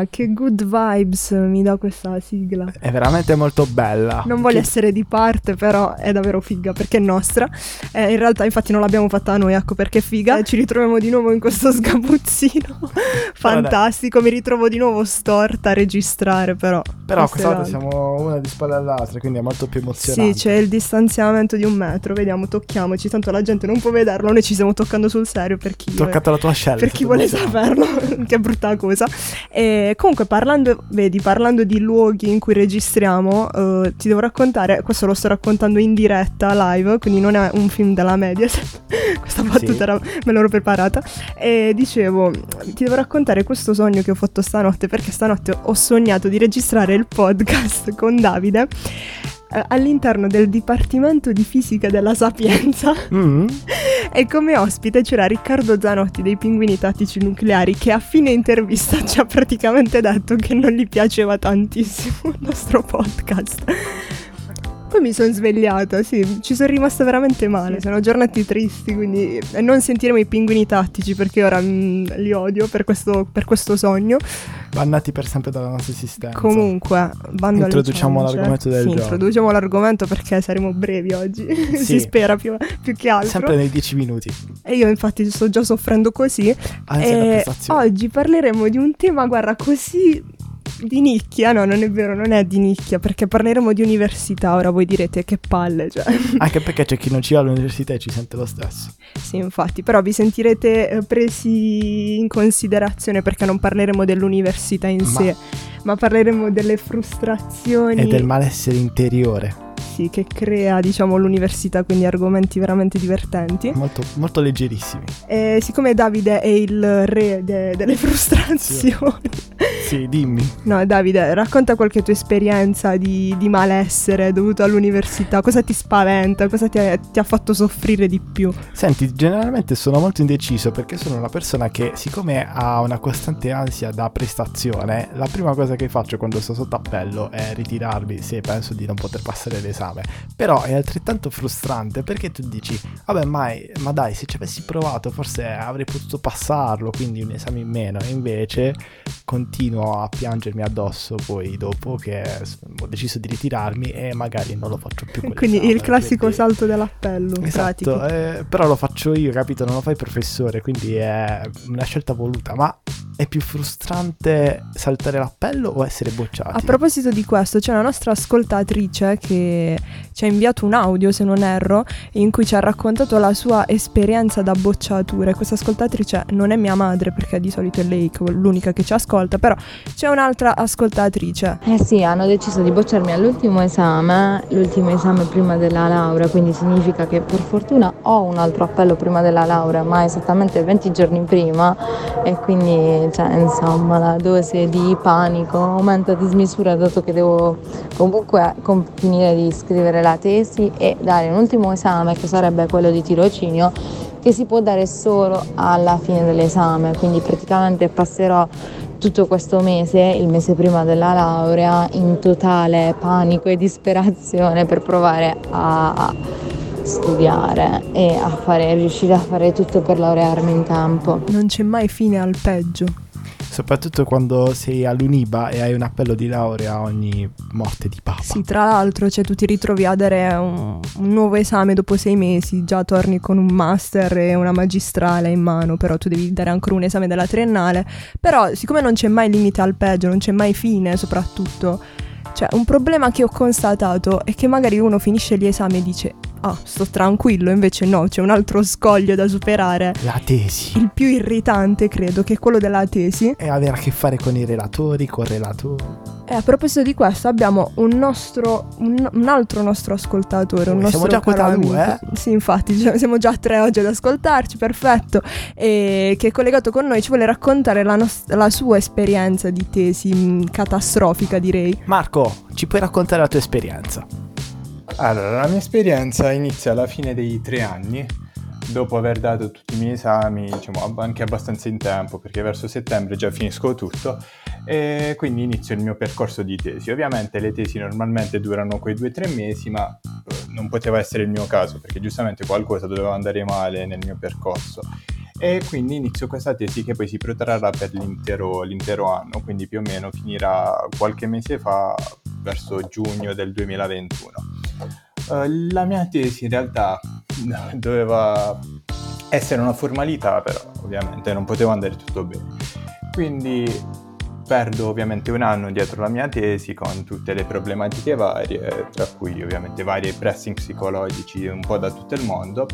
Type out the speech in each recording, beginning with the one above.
Ah, che good vibes mi dà questa sigla. È veramente molto bella. Non voglio Che- essere di parte, però è davvero figa perché è nostra. Eh, in realtà, infatti, non l'abbiamo fatta noi, ecco perché è figa. Eh, ci ritroviamo di nuovo in questo sgabuzzino fantastico. Mi ritrovo di nuovo storta a registrare, però. Però volta siamo una di spalle all'altra, quindi è molto più emozionante. Sì, c'è il distanziamento di un metro. Vediamo, tocchiamoci. Tanto la gente non può vederlo. Noi ci stiamo toccando sul serio per chi. Toccato la tua scelta. per chi vuole saperlo, che brutta cosa. E comunque, parlando, vedi, parlando di luoghi in cui registriamo, eh, ti devo raccontare. Questo lo sto raccontando in diretta live, quindi non è un film della Mediaset. Questa battuta Sì. era- me l'ero preparata. E dicevo, ti devo raccontare questo sogno che ho fatto stanotte, perché stanotte ho sognato di registrare il podcast con Davide. All'interno del Dipartimento di Fisica della Sapienza Mm? e come ospite c'era Riccardo Zanotti dei Pinguini Tattici Nucleari che a fine intervista ci ha praticamente detto che non gli piaceva tantissimo il nostro podcast. Poi mi sono svegliata, sì, ci sono rimasta veramente male. Sono giornate tristi, quindi non sentiremo i pinguini tattici perché ora mm, li odio per questo, per questo sogno. Bannati per sempre dalla nostra esistenza. Comunque, bando Introduciamo ciance. l'argomento del sì, giorno. introduciamo l'argomento perché saremo brevi oggi. Sì. si spera più, più che altro. Sempre nei 10 minuti. E io infatti sto già soffrendo così. Anzi, e oggi parleremo di un tema, guarda, così di nicchia. No, non è vero, non è di nicchia, perché parleremo di università. Ora voi direte che palle, cioè. Anche perché c'è chi non ci va all'università e ci sente lo stesso. sì, infatti, però vi sentirete eh, presi in considerazione perché non parleremo dell'università in Ma- sé, ma parleremo delle frustrazioni E del malessere interiore. sì, che crea, diciamo, l'università, quindi argomenti veramente divertenti. Molto, molto leggerissimi. E siccome Davide è il re de- delle frustrazioni, Sì, dimmi. no, Davide, racconta qualche tua esperienza di, di malessere dovuto all'università. Cosa ti spaventa? Cosa ti ha, ti ha fatto soffrire di più? Senti, generalmente sono molto indeciso perché sono una persona che, siccome ha una costante ansia da prestazione, la prima cosa che faccio quando sto sotto appello è ritirarmi se penso di non poter passare l'esame. Però è altrettanto frustrante perché tu dici, vabbè, mai, ma dai, se ci avessi provato forse avrei potuto passarlo, quindi un esame in meno. E invece continuo a piangermi addosso poi dopo che ho deciso di ritirarmi e magari non lo faccio più. Quindi il classico quindi- salto dell'appello. Esatto, eh, però lo faccio io, capito? Non lo fa il professore, quindi è una scelta voluta. Ma è più frustrante saltare l'appello o essere bocciati? A proposito di questo, c'è una nostra ascoltatrice che ci ha inviato un audio, se non erro, in cui ci ha raccontato la sua esperienza da bocciatura. E questa ascoltatrice non è mia madre, perché di solito è lei l'unica che ci ascolta, però c'è un'altra ascoltatrice. Eh sì, hanno deciso di bocciarmi all'ultimo esame, l'ultimo esame prima della laurea, quindi significa che per fortuna ho un altro appello prima della laurea, ma esattamente 20 giorni prima e quindi cioè, insomma la dose di panico aumenta di smisura dato che devo comunque com- finire di scrivere la tesi e dare un ultimo esame che sarebbe quello di tirocinio che si può dare solo alla fine dell'esame, quindi praticamente passerò tutto questo mese, il mese prima della laurea, in totale panico e disperazione per provare a studiare e a fare, riuscire a fare tutto per laurearmi in tempo. Non c'è mai fine al peggio. Soprattutto quando sei all'Uniba e hai un appello di laurea ogni morte di papa. Sì, tra l'altro, cioè, tu ti ritrovi a dare un, un nuovo esame dopo sei mesi, già torni con un master e una magistrale in mano, però tu devi dare ancora un esame della triennale. Però, siccome non c'è mai limite al peggio, non c'è mai fine, soprattutto, cioè, un problema che ho constatato è che magari uno finisce gli esami e dice, ah, sto tranquillo, invece no, c'è un altro scoglio da superare. La tesi. Il più irritante, credo, che è quello della tesi. E avere a che fare con i relatori, correlatori. E a proposito di questo abbiamo un nostro, un, un altro nostro ascoltatore, un Oh, nostro siamo già caro quota due, amico. Sì, infatti, siamo già tre oggi ad ascoltarci, perfetto. E che è collegato con noi ci vuole raccontare la, nos- la sua esperienza di tesi mh, catastrofica, direi. Marco, ci puoi raccontare la tua esperienza? Allora, la mia esperienza inizia alla fine dei tre anni, dopo aver dato tutti i miei esami, diciamo anche abbastanza in tempo, perché verso settembre già finisco tutto, e quindi inizio il mio percorso di tesi. Ovviamente le tesi normalmente durano quei due o tre mesi, ma eh, non poteva essere il mio caso, perché giustamente qualcosa doveva andare male nel mio percorso. e quindi inizio questa tesi che poi si protrarrà per l'intero, l'intero anno, quindi più o meno finirà qualche mese fa, verso giugno del 2021. Eh, la mia tesi in realtà doveva essere una formalità, però ovviamente non potevo andare tutto bene. Quindi perdo ovviamente un anno dietro la mia tesi con tutte le problematiche varie, tra cui ovviamente vari pressing psicologici un po' da tutto il mondo,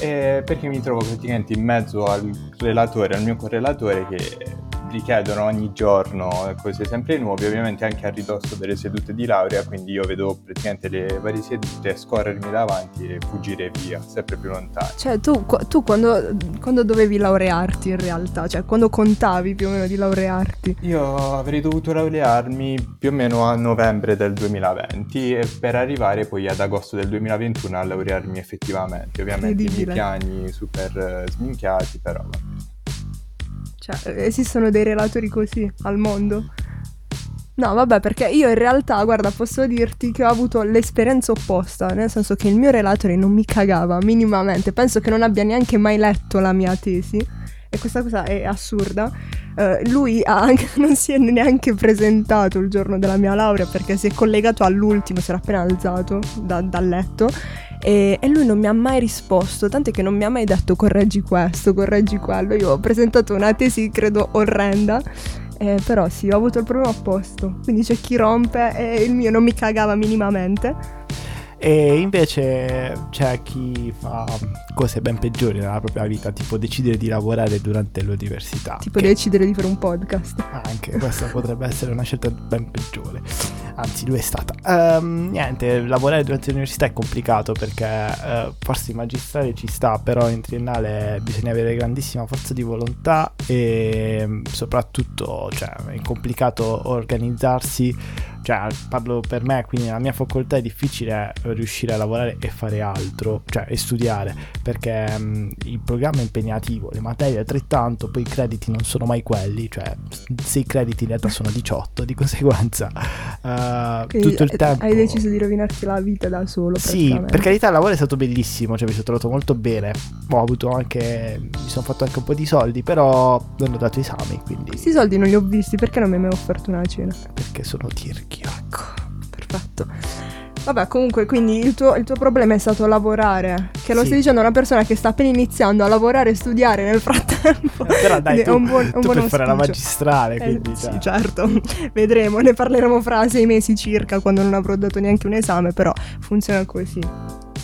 perché mi trovo praticamente in mezzo al relatore, al mio correlatore che richiedono ogni giorno cose sempre nuove, ovviamente anche a ridosso delle sedute di laurea, quindi io vedo praticamente le varie sedute scorrermi davanti e fuggire via, sempre più lontano. Cioè tu, tu quando, quando, dovevi laurearti in realtà, cioè quando contavi più o meno di laurearti? Io avrei dovuto laurearmi più o meno a novembre del 2020 e per arrivare poi ad agosto del 2021 a laurearmi effettivamente, ovviamente i miei piani super sminchiati, però vabbè. Cioè, esistono dei relatori così al mondo? No, vabbè, perché io in realtà, guarda, posso dirti che ho avuto l'esperienza opposta, nel senso che il mio relatore non mi cagava minimamente, penso che non abbia neanche mai letto la mia tesi e questa cosa è assurda. Uh, lui anche, non si è neanche presentato il giorno della mia laurea perché si è collegato all'ultimo, si era appena alzato da, dal letto e, e, lui non mi ha mai risposto, tant'è che non mi ha mai detto correggi questo, correggi quello. Io ho presentato una tesi, credo, orrenda. Eh, però sì, ho avuto il problema opposto. Quindi c'è chi rompe e il mio non mi cagava minimamente. E invece c'è chi fa cose ben peggiori nella propria vita, tipo decidere di lavorare durante l'università. Tipo che... decidere di fare un podcast. Anche questa potrebbe essere una scelta ben peggiore. Anzi, lui è stata. Um, niente, lavorare durante l'università è complicato perché uh, forse in magistrale ci sta, però in triennale bisogna avere grandissima forza di volontà e soprattutto cioè, è complicato organizzarsi cioè parlo per me, quindi nella mia facoltà è difficile riuscire a lavorare e fare altro, cioè e studiare, perché um, il programma è impegnativo, le materie altrettanto, poi i crediti non sono mai quelli, cioè 6 crediti in realtà sono 18, di conseguenza uh, tutto il tempo... Hai deciso di rovinarti la vita da solo. Sì, per carità il lavoro è stato bellissimo, cioè mi sono trovato molto bene, ho avuto anche, mi sono fatto anche un po' di soldi, però non ho dato esami, quindi... Questi soldi non li ho visti, perché non mi hai mai offerto una cena? Perché sono tirchi vecchio. Ecco, perfetto. Vabbè, comunque, quindi il tuo, il tuo, problema è stato lavorare. Che lo sì. stai dicendo a una persona che sta appena iniziando a lavorare e studiare nel frattempo. Eh, però dai, tu, è un buon, un tu per fare la magistrale, eh, quindi... Sì, cioè. certo. Vedremo, ne parleremo fra sei mesi circa, quando non avrò dato neanche un esame, però funziona così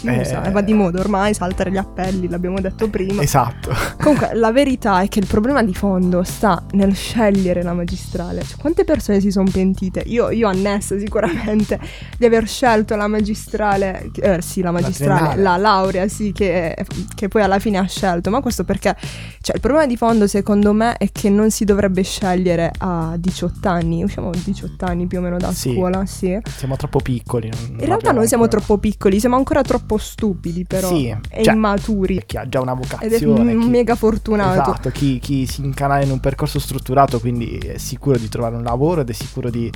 eh, usa, va di moda ormai saltare gli appelli, l'abbiamo detto prima. Esatto. Comunque la verità è che il problema di fondo sta nel scegliere la magistrale. Cioè, quante persone si sono pentite? Io, io annessa sicuramente di aver scelto la magistrale, eh, sì la magistrale, la, la laurea sì che, che, poi alla fine ha scelto, ma questo perché cioè, il problema di fondo secondo me è che non si dovrebbe scegliere a 18 anni, usciamo a 18 anni più o meno da sì. scuola, sì. Siamo troppo piccoli. In realtà non siamo ancora... troppo piccoli, siamo ancora troppo troppo stupidi però sì, e cioè, immaturi. Chi ha già una vocazione. Ed è chi, mega fortunato. Esatto, chi, chi si incanala in un percorso strutturato quindi è sicuro di trovare un lavoro ed è sicuro di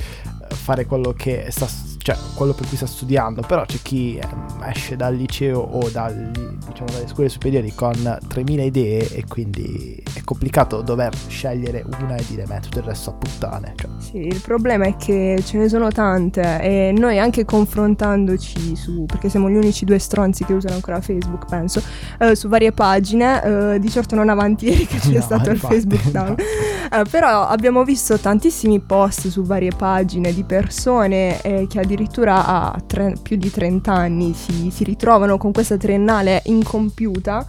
fare quello che sta cioè quello per cui sta studiando, però c'è chi ehm, esce dal liceo o dal, diciamo, dalle scuole superiori con 3000 idee e quindi è complicato dover scegliere una e dire me tutto il resto a puttane. Cioè. Sì, il problema è che ce ne sono tante e noi anche confrontandoci su, perché siamo gli unici due stronzi che usano ancora Facebook, penso, eh, su varie pagine, eh, di certo non avanti ieri che c'è no, stato infatti, il Facebook down, no. eh, però abbiamo visto tantissimi post su varie pagine di persone eh, che addirittura a tre, più di 30 anni si, si ritrovano con questa triennale incompiuta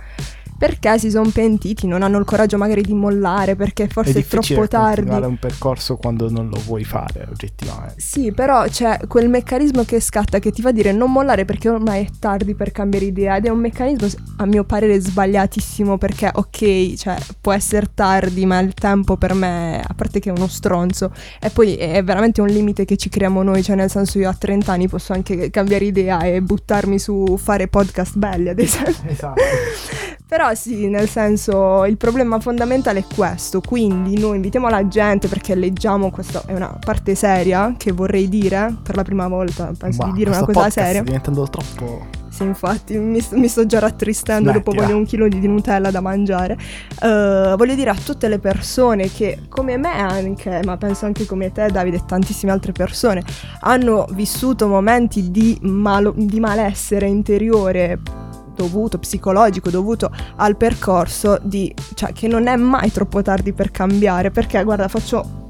perché si sono pentiti, non hanno il coraggio magari di mollare perché forse è, è troppo tardi. continuare un percorso quando non lo vuoi fare, oggettivamente. Sì, però c'è quel meccanismo che scatta che ti fa dire non mollare perché ormai è tardi per cambiare idea ed è un meccanismo a mio parere sbagliatissimo perché ok, cioè può essere tardi, ma il tempo per me, a parte che è uno stronzo, e poi è veramente un limite che ci creiamo noi, cioè nel senso io a 30 anni posso anche cambiare idea e buttarmi su fare podcast belli, ad esempio. Esatto. però sì, nel senso il problema fondamentale è questo, quindi noi invitiamo la gente perché leggiamo, questa è una parte seria che vorrei dire per la prima volta, penso bah, di dire una cosa seria. sta diventando troppo Sì, infatti, mi, mi sto già rattristendo, Smettila. dopo voglio un chilo di Nutella da mangiare. Eh, voglio dire a tutte le persone che, come me anche, ma penso anche come te, Davide, e tantissime altre persone, hanno vissuto momenti di, malo- di malessere interiore dovuto, psicologico, dovuto al percorso di, cioè che non è mai troppo tardi per cambiare, perché guarda, faccio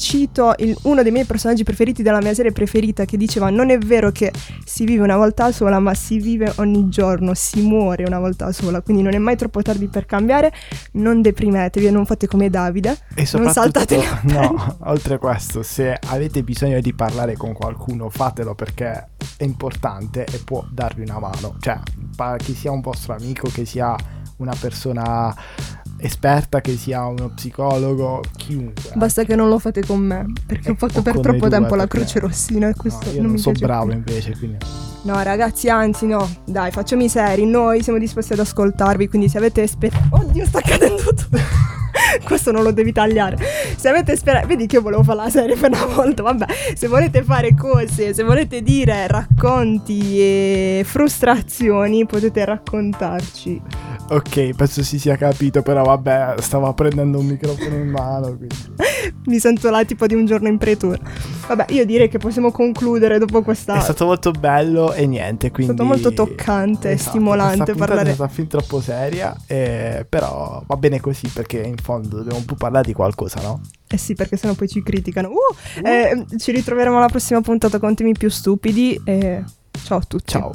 cito il- uno dei miei personaggi preferiti della mia serie preferita che diceva non è vero che si vive una volta sola ma si vive ogni giorno, si muore una volta sola, quindi non è mai troppo tardi per cambiare, non deprimetevi non fate come Davide, E non saltate no, oltre questo, se avete bisogno di parlare con qualcuno, fatelo perché è importante e può darvi una mano. Cioè, pa- che sia un vostro amico, che sia una persona esperta, che sia uno psicologo, chiunque. Basta che non lo fate con me, perché Eh, ho fatto o per troppo tempo la Croce Rossina e No, questo io non, non mi so bravo più. invece, quindi... No ragazzi, anzi no, dai, facciamo i seri, noi siamo disposti ad ascoltarvi, quindi se avete esperienza... Oddio, sta cadendo tutto! Questo non lo devi tagliare. Se avete esperienza... Vedi che io volevo fare la serie per una volta, vabbè. Se volete fare cose, se volete dire racconti e frustrazioni, potete raccontarci. Ok, penso si sia capito, però vabbè, stavo prendendo un microfono in mano, quindi... Mi sento là tipo di un giorno in pretura. Vabbè, io direi che possiamo concludere dopo questa... È stato molto bello e niente, quindi... stato molto toccante e Esatto, stimolante parlare- è stata fin troppo seria, eh, però va bene così perché in fondo dobbiamo un po' parlare di qualcosa, no? Eh sì, perché sennò poi ci criticano. Uh, eh, ci ritroveremo alla prossima puntata con temi più stupidi e ciao a tutti. Ciao.